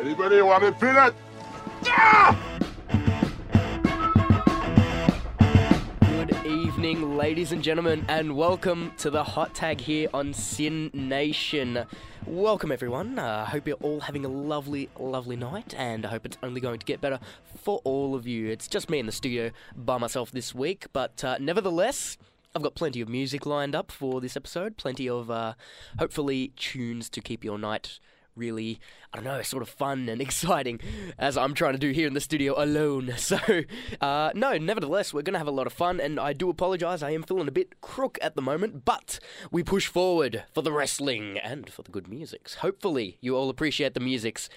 Anybody want a peanut? Ah! Good evening, ladies and gentlemen, and welcome to the hot tag here on SYN Nation. Welcome, everyone. I uh, hope you're all having a lovely, lovely night, and I hope it's only going to get better for all of you. It's just me in the studio by myself this week, but uh, nevertheless, I've got plenty of music lined up for this episode, plenty of uh, hopefully tunes to keep your night really, I don't know, sort of fun and exciting as I'm trying to do here in the studio alone. So, uh, no, nevertheless, we're going to have a lot of fun, and I do apologize. I am feeling a bit crook at the moment, but we push forward for the wrestling and for the good musics. Hopefully, you all appreciate the musics.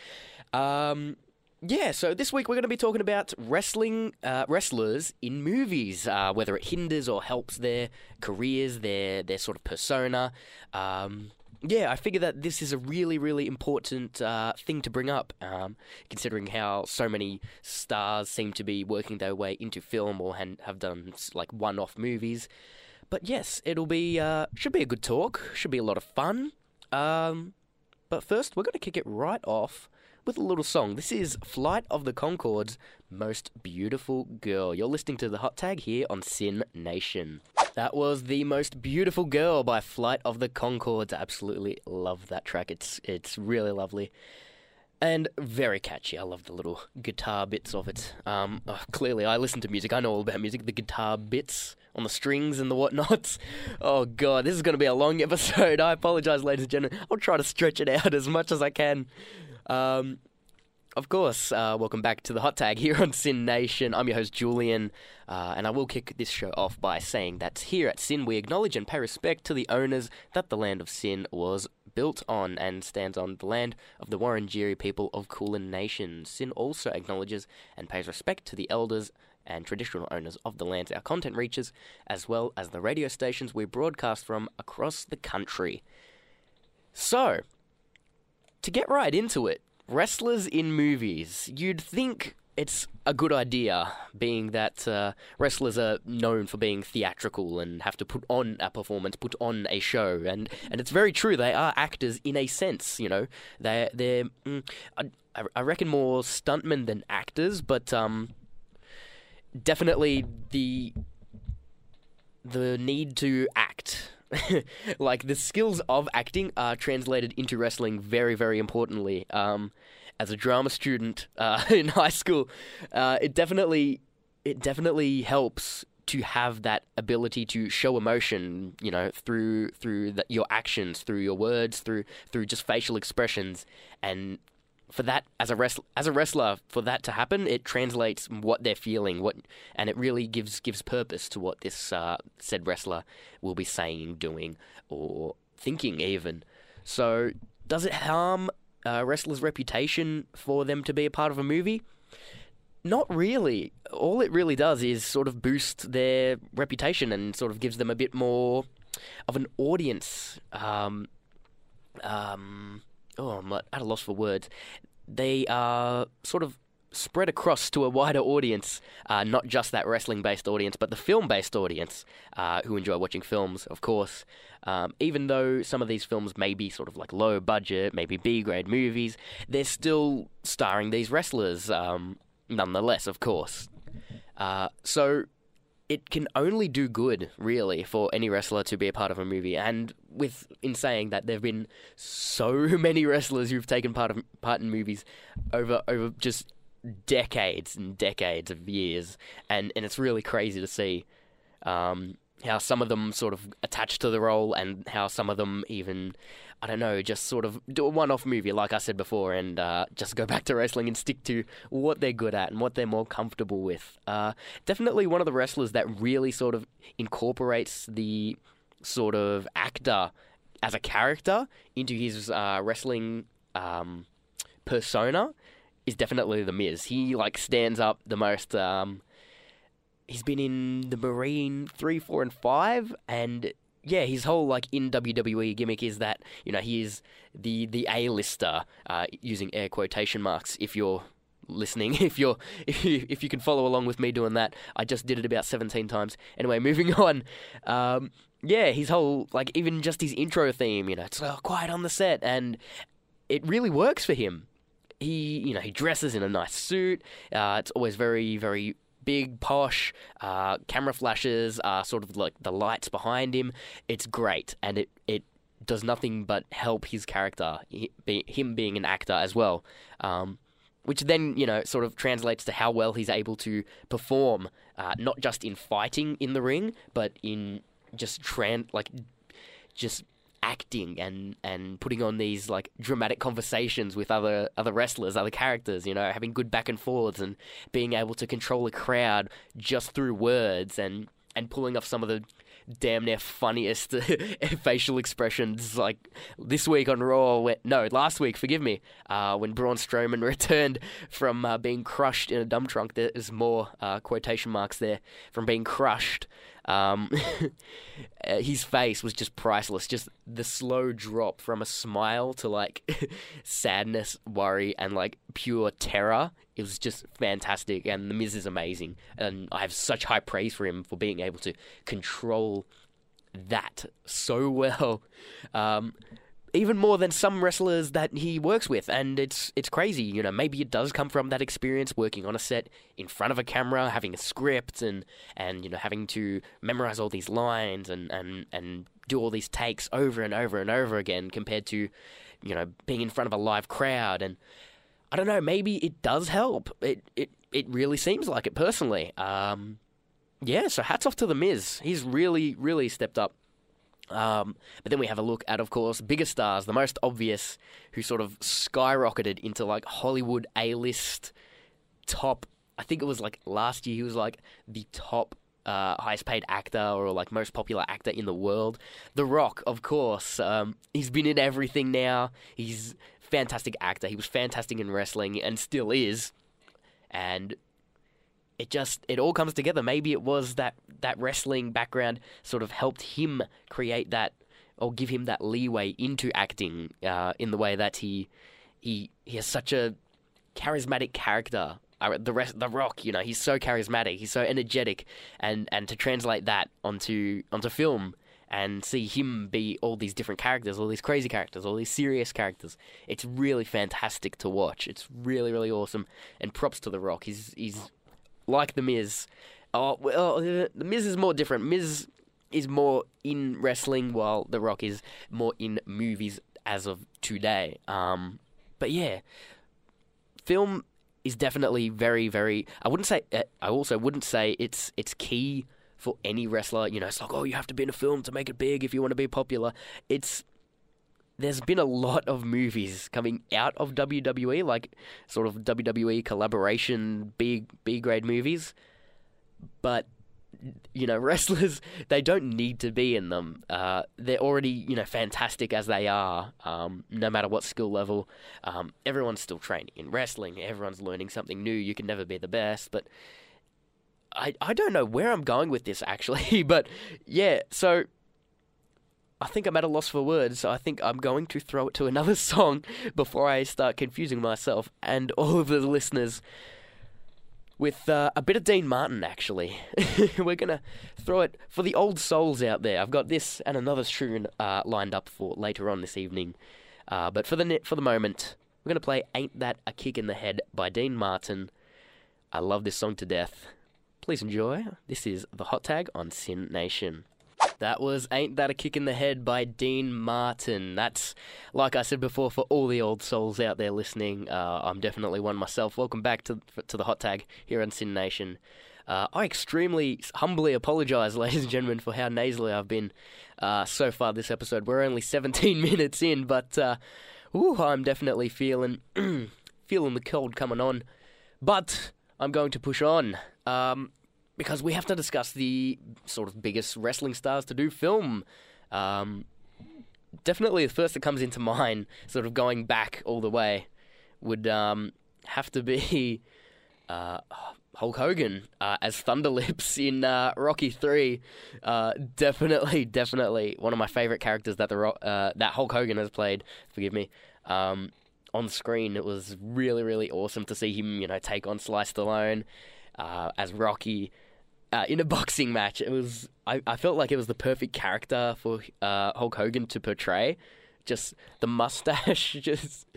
Um, yeah, so this week we're going to be talking about wrestling uh, wrestlers in movies, uh, whether it hinders or helps their careers, their their sort of persona. Um, yeah, I figure that this is a really, really important uh, thing to bring up, um, considering how so many stars seem to be working their way into film or han- have done like one-off movies. But yes, it'll be uh, should be a good talk. Should be a lot of fun. Um, but first, we're going to kick it right off with a little song. This is Flight of the Conchords' Most Beautiful Girl. You're listening to the hot tag here on SYN Nation. That was The Most Beautiful Girl by Flight of the Conchords. Absolutely love that track. It's it's really lovely. And very catchy. I love the little guitar bits of it. Um, oh, clearly, I listen to music. I know all about music. The guitar bits on the strings and the whatnots. Oh god, this is going to be a long episode. I apologize, ladies and gentlemen. I'll try to stretch it out as much as I can. Um, of course, uh, welcome back to the hot tag here on SYN Nation. I'm your host, Julian, uh, and I will kick this show off by saying that here at SYN, we acknowledge and pay respect to the owners that the land of SYN was built on and stands on the land of the Wurundjeri people of Kulin Nation. SYN also acknowledges and pays respect to the elders and traditional owners of the lands our content reaches, as well as the radio stations we broadcast from across the country. So, to get right into it, wrestlers in movies. You'd think it's a good idea, being that uh, wrestlers are known for being theatrical and have to put on a performance, put on a show, and and it's very true. They are actors in a sense, you know. They they're mm, I, I reckon more stuntmen than actors, but um, definitely the the need to act like the skills of acting are translated into wrestling very, very importantly. Um, as a drama student uh, in high school, uh, it definitely it definitely helps to have that ability to show emotion, you know, through through the, your actions, through your words, through through just facial expressions, and for that as a wrestler, as a wrestler, for that to happen, it translates what they're feeling, what, and it really gives gives purpose to what this uh, said wrestler will be saying, doing, or thinking even. So, does it harm a wrestler's reputation for them to be a part of a movie? Not really. All it really does is sort of boost their reputation and sort of gives them a bit more of an audience. Um, um, oh, I'm at a loss for words. They are sort of spread across to a wider audience, uh, not just that wrestling based audience, but the film based audience uh, who enjoy watching films, of course. Um, even though some of these films may be sort of like low budget, maybe B grade movies, they're still starring these wrestlers, um, nonetheless, of course. Uh, so it can only do good, really, for any wrestler to be a part of a movie. And with in saying that, there have been so many wrestlers who've taken part of part in movies over over just decades and decades of years, and and it's really crazy to see. Um, how some of them sort of attach to the role and how some of them even I don't know, just sort of do a one off movie, like I said before, and uh, just go back to wrestling and stick to what they're good at and what they're more comfortable with. Uh, definitely one of the wrestlers that really sort of incorporates the sort of actor as a character into his uh, wrestling um, persona is definitely the Miz. He like stands up the most. Um, he's been in the Marine three, four, and five, and yeah, his whole like in WWE gimmick is that you know he is the the A lister, uh, using air quotation marks. If you're listening, if you're if you, if you can follow along with me doing that, I just did it about seventeen times. Anyway, moving on. Um, yeah, his whole like even just his intro theme, you know, it's uh, quiet on the set, and it really works for him. he you know he dresses in a nice suit. Uh, it's always very very big posh. Uh, camera flashes are sort of like the lights behind him. It's great, and it it does nothing but help his character, he, be, him being an actor as well. Um, which then you know sort of translates to how well he's able to perform, uh, not just in fighting in the ring, but in just tran like just acting and and putting on these like dramatic conversations with other other wrestlers, other characters, you know, having good back and forths and being able to control a crowd just through words and and pulling off some of the damn near funniest facial expressions like this week on Raw. When, no, last week, forgive me, uh, when Braun Strowman returned from uh, being crushed in a dump trunk. There's more uh, quotation marks there from being crushed. Um, uh, his face was just priceless. Just the slow drop from a smile to like sadness, worry, and like pure terror. It was just fantastic, and The Miz is amazing. And I have such high praise for him for being able to control that so well. Um, even more than some wrestlers that he works with, and it's it's crazy. You know, maybe it does come from that experience working on a set in front of a camera, having a script, and and you know having to memorize all these lines and and and do all these takes over and over and over again, compared to you know being in front of a live crowd. And I don't know, maybe it does help. It it it really seems like it personally. Um, yeah, so hats off to the Miz. He's really really stepped up um, but then we have a look at, of course, bigger stars, the most obvious, who sort of skyrocketed into like Hollywood A list top. I think it was like last year he was like the top uh, highest paid actor or like most popular actor in the world. The Rock, of course. Um, he's been in everything now. He's fantastic actor. He was fantastic in wrestling and still is. And it just it all comes together. Maybe it was that that wrestling background sort of helped him create that or give him that leeway into acting uh, in the way that he he he has such a charismatic character. Uh, the rest, the Rock, you know, he's so charismatic, he's so energetic, and and to translate that onto onto film and see him be all these different characters, all these crazy characters, all these serious characters. It's really fantastic to watch. It's really, really awesome. And props to The Rock. He's he's like the Miz. Oh well, uh, the Miz is more different. Miz is more in wrestling, while The Rock is more in movies as of today. Um, but yeah, film is definitely very, very. I wouldn't say. Uh, I also wouldn't say it's it's key for any wrestler. You know, it's like oh, you have to be in a film to make it big if you want to be popular. It's there's been a lot of movies coming out of WWE, like sort of WWE collaboration B B grade movies, but you know wrestlers they don't need to be in them. Uh, they're already you know fantastic as they are, um, no matter what skill level. Um, everyone's still training in wrestling. Everyone's learning something new. You can never be the best, but. I, I don't know where I'm going with this actually, but yeah, so I think I'm at a loss for words, so I think I'm going to throw it to another song before I start confusing myself and all of the listeners with uh, a bit of Dean Martin, actually. We're going to throw it for the old souls out there. I've got this and another tune uh, lined up for later on this evening. Uh, but for the, for the moment, we're going to play Ain't That a Kick in the Head by Dean Martin. I love this song to death. Please enjoy. This is The Hot Tag on SYN Nation. That was Ain't That a Kick in the Head by Dean Martin. That's, like I said before, for all the old souls out there listening, uh, I'm definitely one myself. Welcome back to, to the Hot Tag here on SYN Nation. Uh, I extremely humbly apologise, ladies and gentlemen, for how nasally I've been uh, so far this episode. We're only 17 minutes in, but uh, ooh, I'm definitely feeling feeling the cold coming on. But I'm going to push on. Um, because we have to discuss the sort of biggest wrestling stars to do film. Um, definitely the first that comes into mind, sort of going back all the way, would um, have to be uh, Hulk Hogan uh, as Thunderlips in uh, Rocky Three. Uh, definitely, definitely one of my favorite characters that the uh, that Hulk Hogan has played. Forgive me. Um, on screen, it was really, really awesome to see him, you know, take on Sly Stallone uh, as Rocky uh, in a boxing match. It was I, I felt like it was the perfect character for uh, Hulk Hogan to portray. just the mustache, just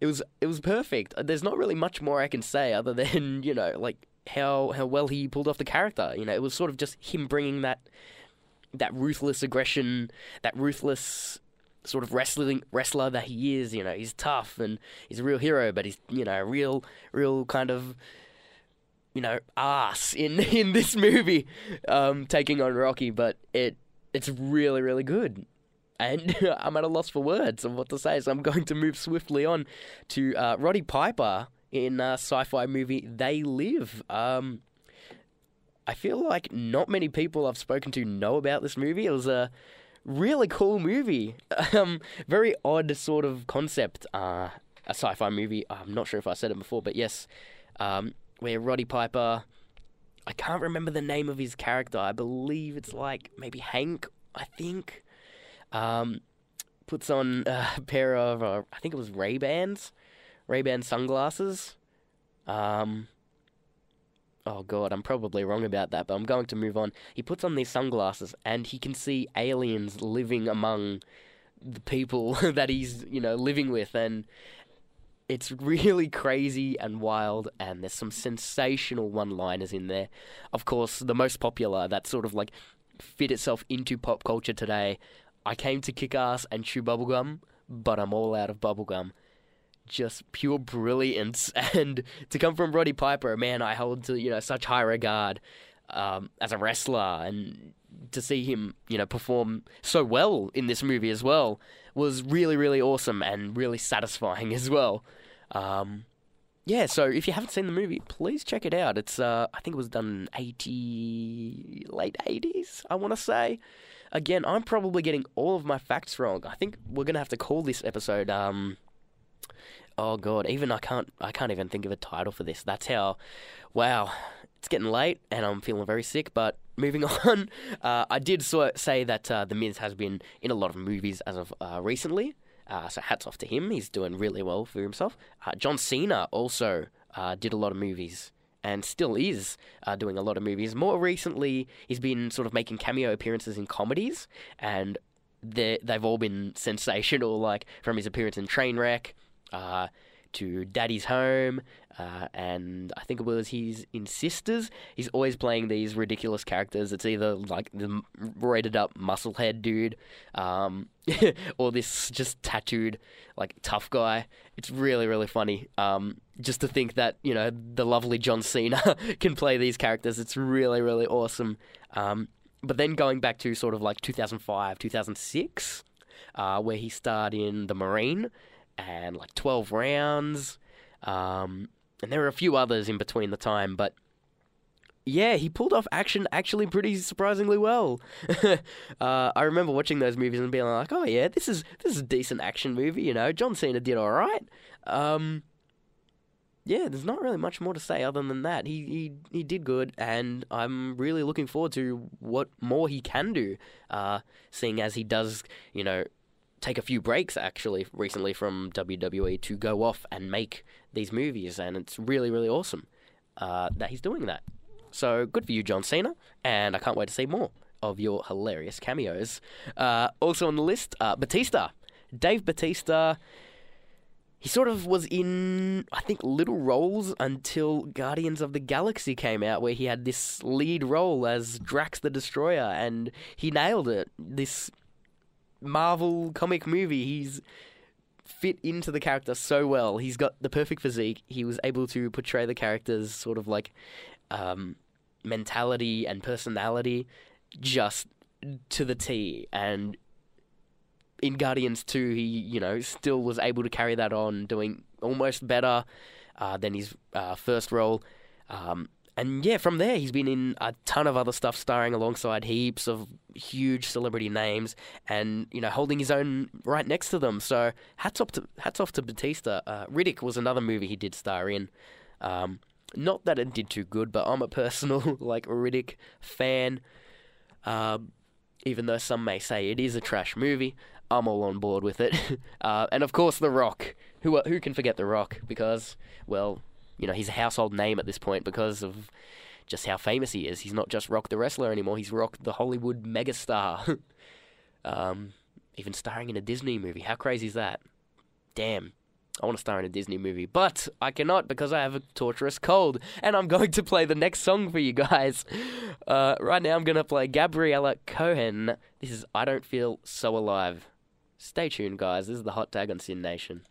it was it was perfect. There's not really much more I can say other than you know like how how well he pulled off the character. You know, it was sort of just him bringing that that ruthless aggression, that ruthless sort of wrestling wrestler that he is. You know, he's tough and he's a real hero, but he's you know real real kind of you know ass in in this movie, um, taking on Rocky. But it it's really really good. And I'm at a loss for words of what to say, so I'm going to move swiftly on to uh, Roddy Piper in uh, sci-fi movie They Live. Um, I feel like not many people I've spoken to know about this movie. It was a really cool movie. Um, very odd sort of concept. Uh, a sci-fi movie. I'm not sure if I said it before, but yes, um, where Roddy Piper. I can't remember the name of his character. I believe it's like maybe Hank. I think. Um, puts on a pair of uh, I think it was Ray Bans, Ray Ban sunglasses. Um, oh god, I'm probably wrong about that, but I'm going to move on. He puts on these sunglasses and he can see aliens living among the people that he's, you know, living with and it's really crazy and wild and there's some sensational one-liners in there. Of course, the most popular that sort of like fit itself into pop culture today. I came to kick ass and chew bubblegum, but I'm all out of bubblegum just pure brilliance. And to come from Roddy Piper, a man I hold to you know such high regard um, as a wrestler, and to see him you know perform so well in this movie as well was really really awesome and really satisfying as well. Um, yeah, so if you haven't seen the movie, please check it out. It's uh, I think it was done in eighty late eighties, I want to say. Again, I'm probably getting all of my facts wrong. I think we're gonna have to call this episode um, oh god, even I can't I can't even think of a title for this. That's how wow. It's getting late and I'm feeling very sick, but moving on, uh, I did so- say that uh, The Miz has been in a lot of movies as of uh, recently. Uh, so hats off to him. He's doing really well for himself. Uh, John Cena also uh, did a lot of movies and still is doing a lot of movies. More recently, he's been sort of making cameo appearances in comedies, and they've all been sensational. Like from his appearance in Trainwreck to Daddy's Home, uh, and I think it was he's in Sisters. He's always playing these ridiculous characters. It's either like the roided up musclehead dude, um, or this just tattooed like tough guy. It's really really funny. Um, just to think that you know the lovely John Cena can play these characters. It's really really awesome. Um, but then going back to sort of like 2005, 2006, uh, where he starred in The Marine and like 12 rounds. Um, and there were a few others in between the time, but yeah, he pulled off action actually pretty surprisingly well. uh, I remember watching those movies and being like, "Oh yeah, this is this is a decent action movie." You know, John Cena did all right. Um, yeah, there's not really much more to say other than that. He he he did good, and I'm really looking forward to what more he can do. Uh, seeing as he does, you know, take a few breaks actually recently from WWE to go off and make these movies, and it's really really awesome uh, that he's doing that. So good for you, John Cena, and I can't wait to see more of your hilarious cameos. Uh, also on the list, uh, Batista, Dave Batista. He sort of was in, I think, little roles until Guardians of the Galaxy came out, where he had this lead role as Drax the Destroyer, and he nailed it. This Marvel comic movie. He's fit into the character so well. He's got the perfect physique. He was able to portray the character's sort of like um, mentality and personality just to the T. And in Guardians 2, he, you know, still was able to carry that on, doing almost better uh, than his uh, first role. Um, and yeah, from there he's been in a ton of other stuff, starring alongside heaps of huge celebrity names, and you know holding his own right next to them. So hats off to hats off to Batista. Uh, Riddick was another movie he did star in. Um, not that it did too good, but I'm a personal like Riddick fan. Um, even though some may say it is a trash movie, I'm all on board with it. uh, and of course, The Rock. Who who can forget The Rock? Because well, you know, he's a household name at this point because of just how famous he is. He's not just Rock the wrestler anymore; he's Rock the Hollywood megastar. um, even starring in a Disney movie. How crazy is that? Damn. I want to star in a Disney movie, but I cannot because I have a torturous cold, and I'm going to play the next song for you guys. Uh, right now, I'm going to play Gabriella Cohen. This is I Don't Feel So Alive. Stay tuned, guys. This is the hot tag on SYN Nation.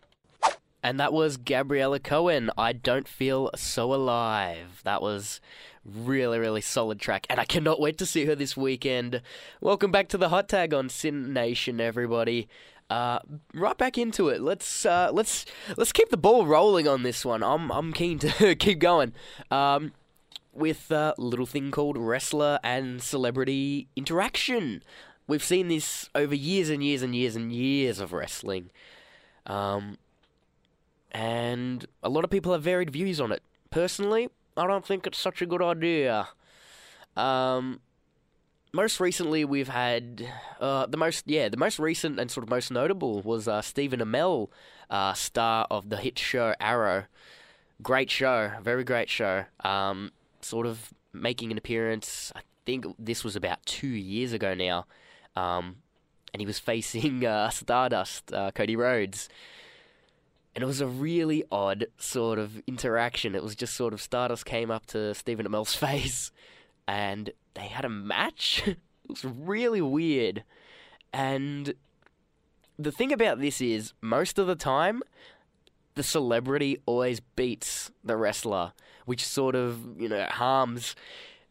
And that was Gabriella Cohen. I don't feel so alive. That was really, really solid track, and I cannot wait to see her this weekend. Welcome back to the hot tag on SYN Nation, everybody. Uh, right back into it. Let's uh, let's let's keep the ball rolling on this one. I'm I'm keen to keep going. Um, with a little thing called wrestler and celebrity interaction. We've seen this over years and years and years and years of wrestling. Um, and a lot of people have varied views on it. Personally, I don't think it's such a good idea. Um, most recently, we've had uh, the most, yeah, the most recent and sort of most notable was uh, Stephen Amell, uh, star of the hit show Arrow. Great show, very great show. Um, sort of making an appearance. I think this was about two years ago now, um, and he was facing uh, Stardust, uh, Cody Rhodes and it was a really odd sort of interaction. It was just sort of Stardust came up to Stephen Amell's face, and they had a match. it was really weird, and the thing about this is most of the time, the celebrity always beats the wrestler, which sort of you know harms.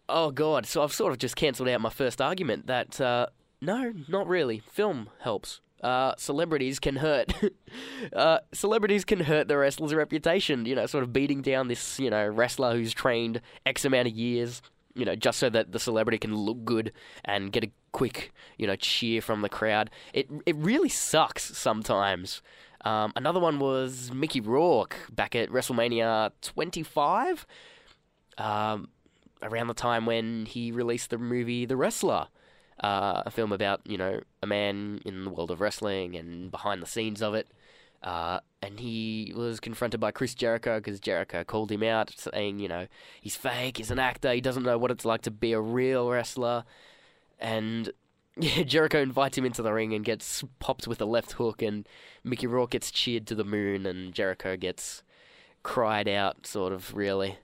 Oh god! So I've sort of just cancelled out my first argument that uh, no, not really. Film helps uh, celebrities can hurt. uh, celebrities can hurt the wrestler's reputation. You know, sort of beating down this you know wrestler who's trained X amount of years. You know, just so that the celebrity can look good and get a quick you know cheer from the crowd. It it really sucks sometimes. Um, another one was Mickey Rourke back at WrestleMania 25, um, around the time when he released the movie The Wrestler uh, a film about you know a man in the world of wrestling and behind the scenes of it. Uh, and he was confronted by Chris Jericho because Jericho called him out, saying, you know, he's fake, he's an actor, he doesn't know what it's like to be a real wrestler. And yeah, Jericho invites him into the ring and gets popped with a left hook, and Mickey Rourke gets cheered to the moon, and Jericho gets cried out, sort of, really.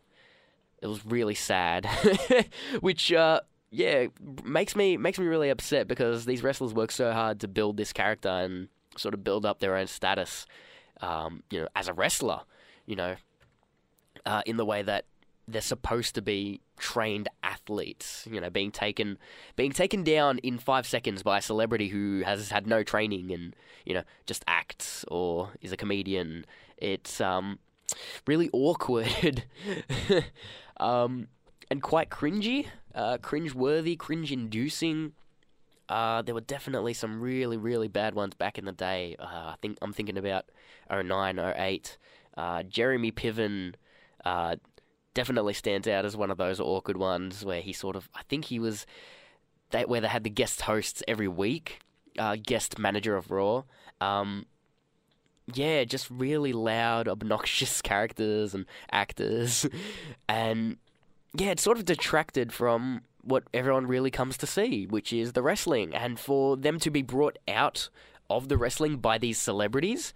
It was really sad. Which, uh, yeah, makes me makes me really upset because these wrestlers work so hard to build this character and sort of build up their own status, um, you know, as a wrestler, you know, uh, in the way that they're supposed to be trained athletes, you know, being taken being taken down in five seconds by a celebrity who has had no training and you know just acts or is a comedian. It's um, really awkward. um, and quite cringy, uh, cringe-worthy, cringe-inducing. Uh, there were definitely some really, really bad ones back in the day. Uh, I think I'm thinking about 09, 08. Uh, Jeremy Piven uh, definitely stands out as one of those awkward ones where he sort of, I think he was, that where they had the guest hosts every week, uh, guest manager of Raw. Um, yeah, just really loud, obnoxious characters and actors, and yeah, it sort of detracted from what everyone really comes to see, which is the wrestling. And for them to be brought out of the wrestling by these celebrities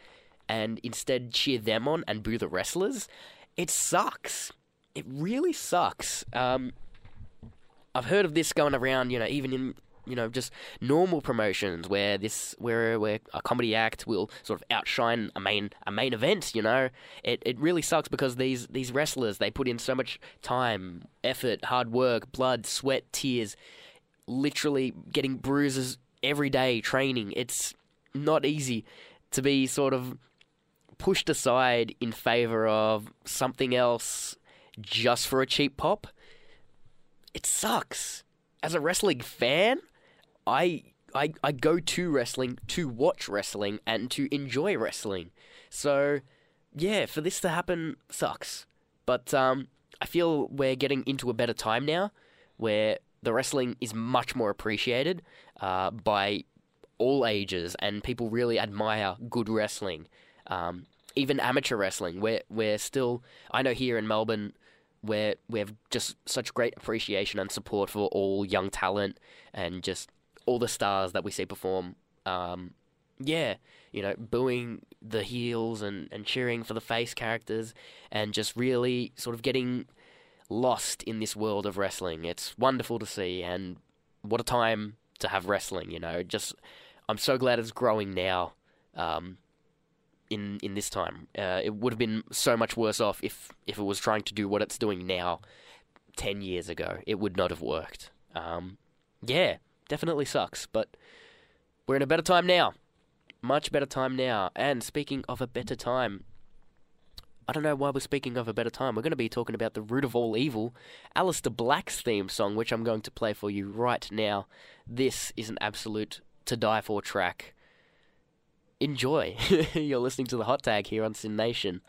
and instead cheer them on and boo the wrestlers, it sucks. It really sucks. Um, I've heard of this going around, you know, even in you know, just normal promotions where this where where a comedy act will sort of outshine a main a main event. You know, it it really sucks because these these wrestlers they put in so much time, effort, hard work, blood, sweat, tears, literally getting bruises every day training. It's not easy to be sort of pushed aside in favor of something else just for a cheap pop. It sucks. As a wrestling fan, I I I go to wrestling to watch wrestling and to enjoy wrestling. So yeah, for this to happen sucks. But um, I feel we're getting into a better time now, where the wrestling is much more appreciated uh, by all ages, and people really admire good wrestling. Um, even amateur wrestling, we're we're still. I know here in Melbourne, where we have just such great appreciation and support for all young talent, and just all the stars that we see perform um, yeah, you know, booing the heels and, and cheering for the face characters and just really sort of getting lost in this world of wrestling. It's wonderful to see and what a time to have wrestling, you know. Just I'm so glad it's growing now. Um, in in this time, uh, it would have been so much worse off if if it was trying to do what it's doing now. Ten years ago, it would not have worked. Um, yeah, definitely sucks, but we're in a better time now. Much better time now. And speaking of a better time, I don't know why we're speaking of a better time. We're going to be talking about the root of all evil, Aleister Black's theme song, which I'm going to play for you right now. This is an absolute to die for track. Enjoy. You're listening to the hot tag here on SYN Nation.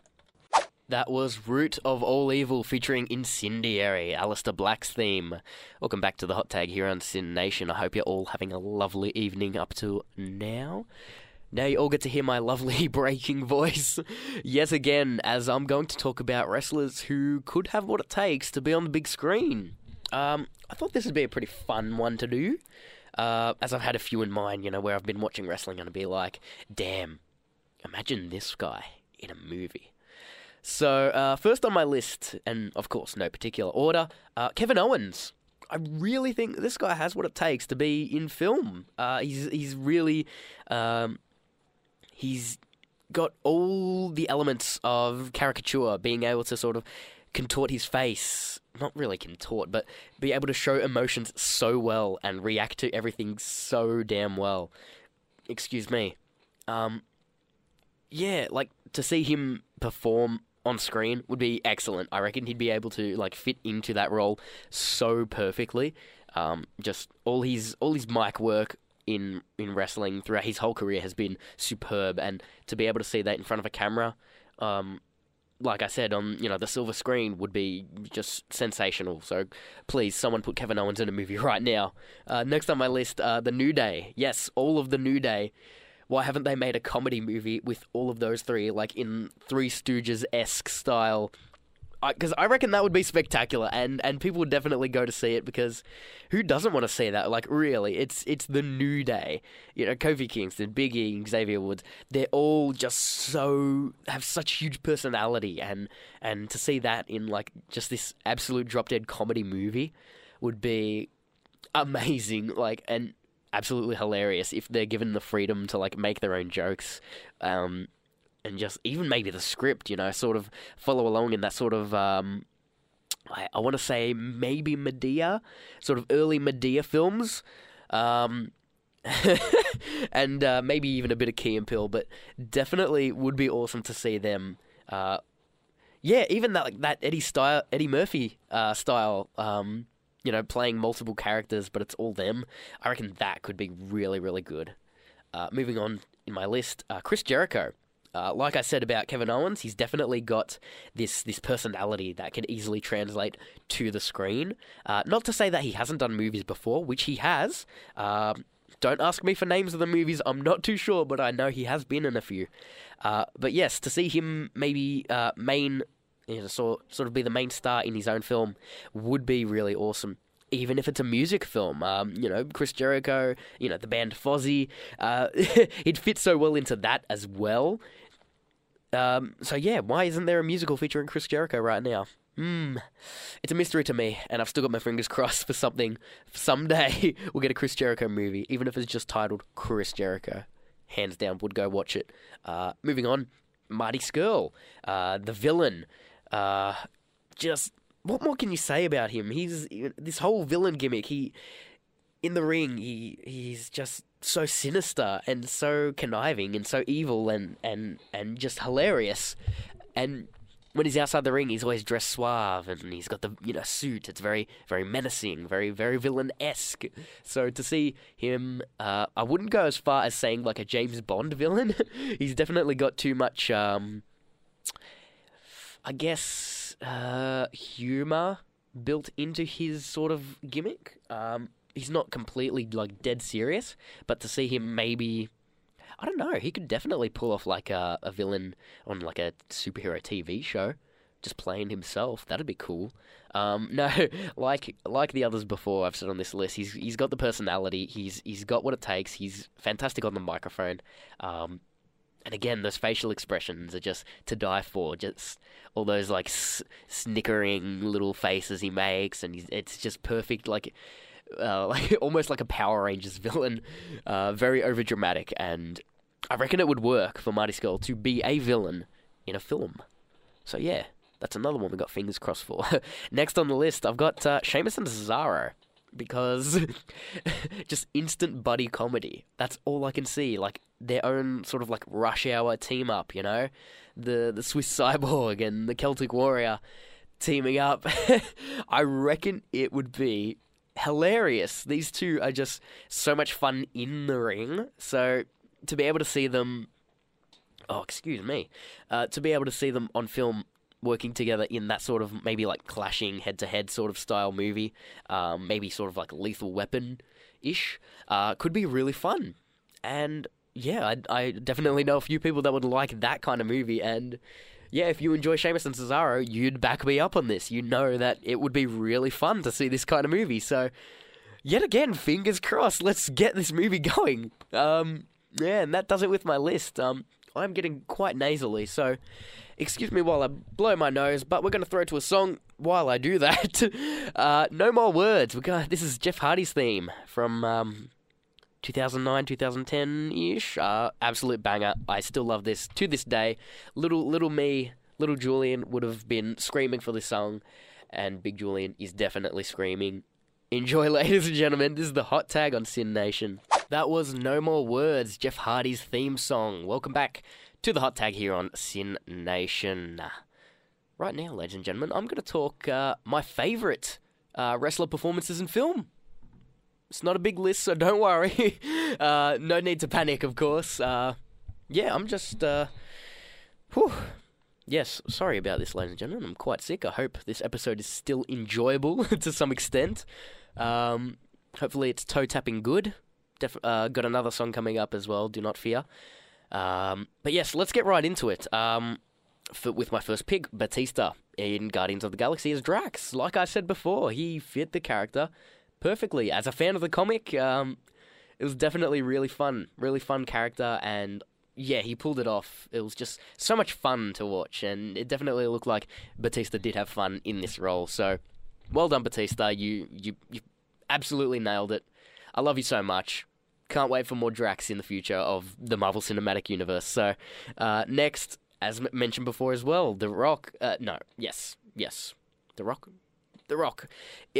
That was Root of All Evil featuring Incendiary, Aleister Black's theme. Welcome back to the hot tag here on SYN Nation. I hope you're all having a lovely evening up to now. Now you all get to hear my lovely breaking voice yet again as I'm going to talk about wrestlers who could have what it takes to be on the big screen. Um, I thought this would be a pretty fun one to do, uh, as I've had a few in mind, you know, where I've been watching wrestling and I'd be like, damn, imagine this guy in a movie. So, uh, first on my list, and of course, no particular order, uh, Kevin Owens. I really think this guy has what it takes to be in film. Uh, he's he's really um, he's got all the elements of caricature, being able to sort of contort his face, not really contort, but be able to show emotions so well and react to everything so damn well. Excuse me. Um, yeah, like to see him perform on screen would be excellent. I reckon he'd be able to like fit into that role so perfectly. Um, just all his all his mic work in in wrestling throughout his whole career has been superb, and to be able to see that in front of a camera, um, like I said on you know the silver screen would be just sensational. So please, someone put Kevin Owens in a movie right now. Uh, next on my list, uh, the New Day. Yes, all of the New Day. Why haven't they made a comedy movie with all of those three, like in Three Stooges esque style? Because I, I, reckon that would be spectacular, and, and people would definitely go to see it because who doesn't want to see that? Like, really, it's it's the new day. You know, Kofi Kingston, Big E, Xavier Woods, they're all just so have such huge personality, and and to see that in like just this absolute drop dead comedy movie would be amazing. Like, and absolutely hilarious if they're given the freedom to like make their own jokes. Um, and just even maybe the script, you know, sort of follow along in that sort of um, I, I want to say maybe Madea, sort of early Madea films, um, and uh, maybe even a bit of Key and Peele, but definitely would be awesome to see them. Uh, yeah, even that like that Eddie style, Eddie Murphy uh, style, um, you know, playing multiple characters, but it's all them. I reckon that could be really, really good. Uh, moving on in my list, uh, Chris Jericho. Uh, like I said about Kevin Owens, he's definitely got this this personality that can easily translate to the screen. Uh, not to say that he hasn't done movies before, which he has. Um, don't ask me for names of the movies. I'm not too sure, but I know he has been in a few. Uh, but yes, to see him maybe uh, main, you know, sort sort of be the main star in his own film would be really awesome even if it's a music film. Um, you know, Chris Jericho, you know, the band Fozzy, uh, it fits so well into that as well. Um, so yeah, why isn't there a musical featuring Chris Jericho right now? Hmm, it's a mystery to me, and I've still got my fingers crossed for something. Someday we'll get a Chris Jericho movie, even if it's just titled Chris Jericho. Hands down, would go watch it. Uh, moving on, Marty Scurll, uh, the villain. Uh, just what more can you say about him? He's this whole villain gimmick. He in the ring, he he's just so sinister and so conniving and so evil and, and, and just hilarious. And when he's outside the ring, he's always dressed suave and he's got the you know suit. It's very very menacing, very very villain esque. So to see him, uh, I wouldn't go as far as saying like a James Bond villain. he's definitely got too much, um, I guess, uh, humor built into his sort of gimmick. Um, he's not completely like dead serious, but to see him maybe I don't know, he could definitely pull off like a, a villain on like a superhero TV show. just playing himself. That'd be cool. Um, no, like like the others before I've said on this list, he's he's got the personality. He's he's got what it takes. He's fantastic on the microphone. Um, and again, those facial expressions are just to die for. Just all those like s- snickering little faces he makes, and it's just perfect. Like, uh, like almost like a Power Rangers villain. Uh, very overdramatic, and I reckon it would work for Marty Scurll to be a villain in a film. So yeah, that's another one we got fingers crossed for. Next on the list, I've got uh, Sheamus and Cesaro because just instant buddy comedy. That's all I can see. Like their own sort of like rush hour team up, you know? The the Swiss cyborg and the Celtic warrior teaming up. I reckon it would be hilarious. These two are just so much fun in the ring. So to be able to see them oh, excuse me, uh, to be able to see them on film working together in that sort of maybe like clashing head to head sort of style movie, um, maybe sort of like lethal weapon ish, uh, could be really fun. And yeah, I, I definitely know a few people that would like that kind of movie. And yeah, if you enjoy Sheamus and Cesaro, you'd back me up on this. You know that it would be really fun to see this kind of movie. So, yet again, fingers crossed, let's get this movie going. Um, yeah, and that does it with my list. Um, I'm getting quite nasally, so excuse me while I blow my nose, but we're going to throw to a song while I do that. uh, no more words. We this is Jeff Hardy's theme from um, 2009, 2010 ish. Uh, absolute banger. I still love this to this day. Little little me, little Julian would have been screaming for this song, and Big Julian is definitely screaming. Enjoy, ladies and gentlemen. This is the hot tag on SYN Nation. That was No More Words, Jeff Hardy's theme song. Welcome back to the hot tag here on SYN Nation. Right now, ladies and gentlemen, I'm going to talk uh, my favourite uh, wrestler performances in film. It's not a big list, so don't worry. uh, no need to panic, of course. Uh, yeah, I'm just. Uh, whew. Yes, sorry about this, ladies and gentlemen. I'm quite sick. I hope this episode is still enjoyable to some extent. Um, hopefully, it's toe tapping good. Def- uh, got another song coming up as well. Do not fear. Um, but yes, let's get right into it. Um, for, with my first pick, Batista in Guardians of the Galaxy as Drax. Like I said before, he fit the character perfectly. As a fan of the comic, um, it was definitely really fun, really fun character, and yeah, he pulled it off. It was just so much fun to watch, and it definitely looked like Batista did have fun in this role. So, well done, Batista. You you you absolutely nailed it. I love you so much. Can't wait for more Drax in the future of the Marvel Cinematic Universe. So, uh, next, as m- mentioned before as well, The Rock. Uh, no, yes, yes, The Rock. The Rock.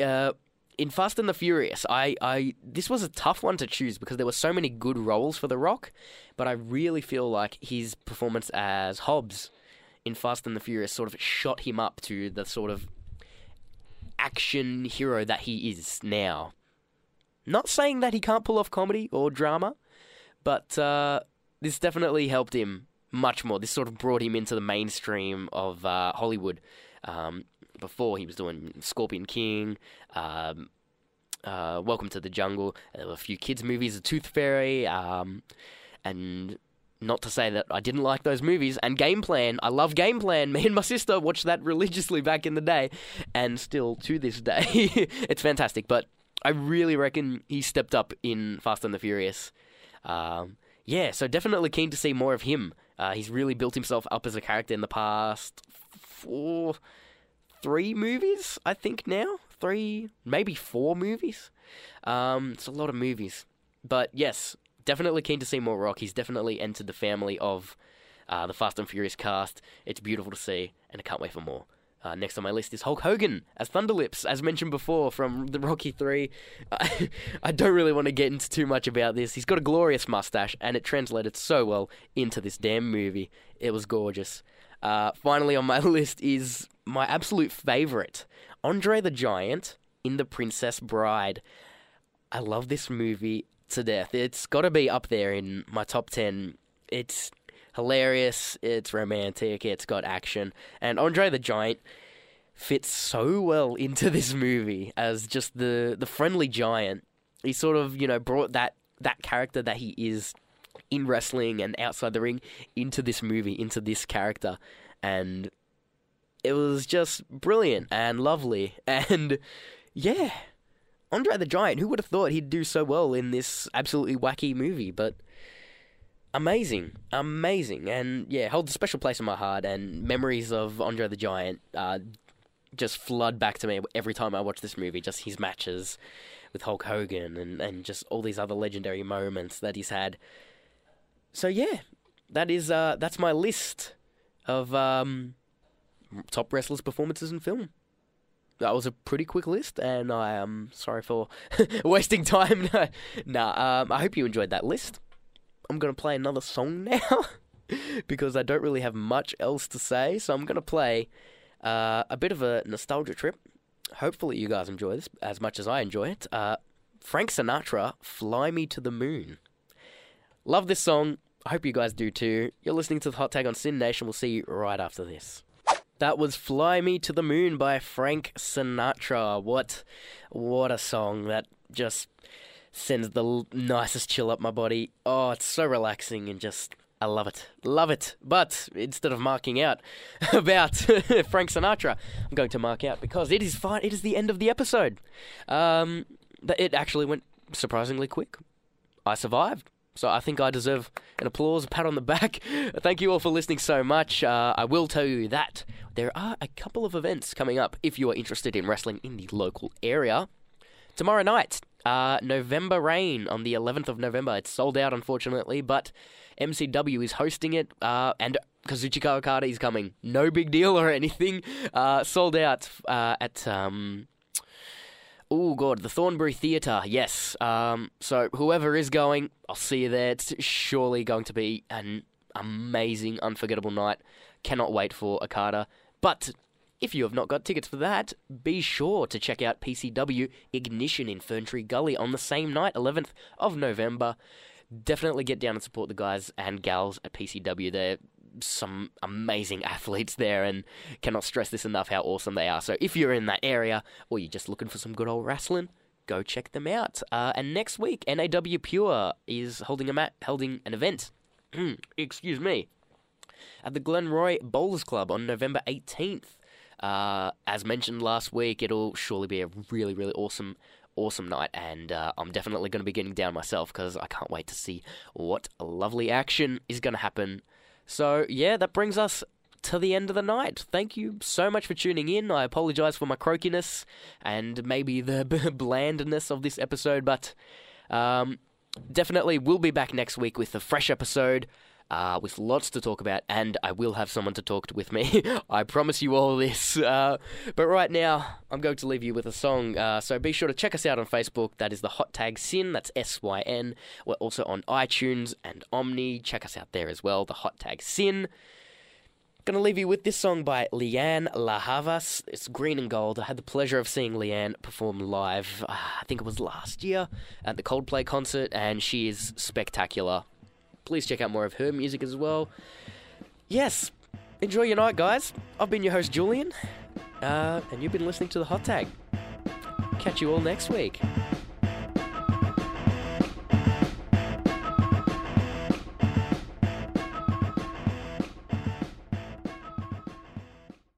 Uh, in Fast and the Furious, I, I this was a tough one to choose because there were so many good roles for The Rock, but I really feel like his performance as Hobbs in Fast and the Furious sort of shot him up to the sort of action hero that he is now. Not saying that he can't pull off comedy or drama, but uh, this definitely helped him much more. This sort of brought him into the mainstream of uh, Hollywood. Um, before he was doing Scorpion King, um, uh, Welcome to the Jungle. A few kids' movies, The Tooth Fairy, um, and not to say that I didn't like those movies. And Game Plan, I love Game Plan. Me and my sister watched that religiously back in the day, and still to this day, it's fantastic. But I really reckon he stepped up in Fast and the Furious. Um, yeah, so definitely keen to see more of him. Uh, he's really built himself up as a character in the past four, three movies, I think now. Three, maybe four movies. Um, it's a lot of movies. But yes, definitely keen to see more Rock. He's definitely entered the family of uh, the Fast and Furious cast. It's beautiful to see, and I can't wait for more. Uh, next on my list is Hulk Hogan as Thunderlips, as mentioned before from the Rocky 3. I, don't really want to get into too much about this. He's got a glorious mustache, and it translated so well into this damn movie. It was gorgeous. Uh, finally, on my list is my absolute favorite Andre the Giant in The Princess Bride. I love this movie to death. It's got to be up there in my top 10. It's hilarious, it's romantic, it's got action, and Andre the Giant fits so well into this movie as just the the friendly giant. He sort of, you know, brought that that character that he is in wrestling and outside the ring into this movie, into this character, and it was just brilliant and lovely. And yeah, Andre the Giant, who would have thought he'd do so well in this absolutely wacky movie? But amazing, amazing. And yeah, holds a special place in my heart. And memories of Andre the Giant uh, just flood back to me every time I watch this movie. Just his matches with Hulk Hogan and, and just all these other legendary moments that he's had. So yeah, that is uh, that's my list of um, top wrestlers' performances in film. That was a pretty quick list, and I am sorry for wasting time. nah, um, I hope you enjoyed that list. I'm gonna play another song now because I don't really have much else to say, so I'm gonna play uh, a bit of a nostalgia trip. Hopefully, you guys enjoy this as much as I enjoy it. Uh, Frank Sinatra, "Fly Me to the Moon." Love this song. I hope you guys do too. You're listening to the Hot Tag on SYN Nation. We'll see you right after this. That was "Fly Me to the Moon" by Frank Sinatra. What, what a song that just sends the nicest chill up my body. Oh, it's so relaxing and just I love it, love it. But instead of marking out about Frank Sinatra, I'm going to mark out because it is fine. It is the end of the episode. Um, it actually went surprisingly quick. I survived. So I think I deserve an applause, a pat on the back. Thank you all for listening so much. Uh, I will tell you that there are a couple of events coming up if you are interested in wrestling in the local area. Tomorrow night, uh, November Rain on the 11th of November. It's sold out, unfortunately, but MCW is hosting it, uh, and Kazuchika Okada is coming. No big deal or anything. Uh, sold out uh, at um, Oh god, the Thornbury Theatre. Yes. Um, so whoever is going, I'll see you there. It's surely going to be an amazing, unforgettable night. Cannot wait for Okada. But if you have not got tickets for that, be sure to check out PCW Ignition in Ferntree Gully on the same night, 11th of November. Definitely get down and support the guys and gals at PCW. They're some amazing athletes there and cannot stress this enough how awesome they are. So if you're in that area or you're just looking for some good old wrestling, go check them out. Uh, and next week, NAW Pure is holding a mat- holding an event. excuse me. At the Glenroy Bowls Club on November 18th. Uh, as mentioned last week, it'll surely be a really, really awesome, awesome night, and uh, I'm definitely going to be getting down myself because I can't wait to see what lovely action is going to happen so, yeah, that brings us to the end of the night. Thank you so much for tuning in. I apologize for my croakiness and maybe the blandness of this episode, but um, definitely we'll be back next week with a fresh episode. Uh, with lots to talk about, and I will have someone to talk with me. I promise you all this. Uh, but right now, I'm going to leave you with a song. Uh, so be sure to check us out on Facebook. That is the Hot Tag SYN. That's S Y N. We're also on iTunes and Omny. Check us out there as well. The Hot Tag Syn. Gonna leave you with this song by Lianne La Havas. It's green and gold. I had the pleasure of seeing Lianne perform live. Uh, I think it was last year at the Coldplay concert, and she is spectacular please check out more of her music as well. Yes, enjoy your night, guys. I've been your host, Julian, uh, and you've been listening to The Hot Tag. Catch you all next week.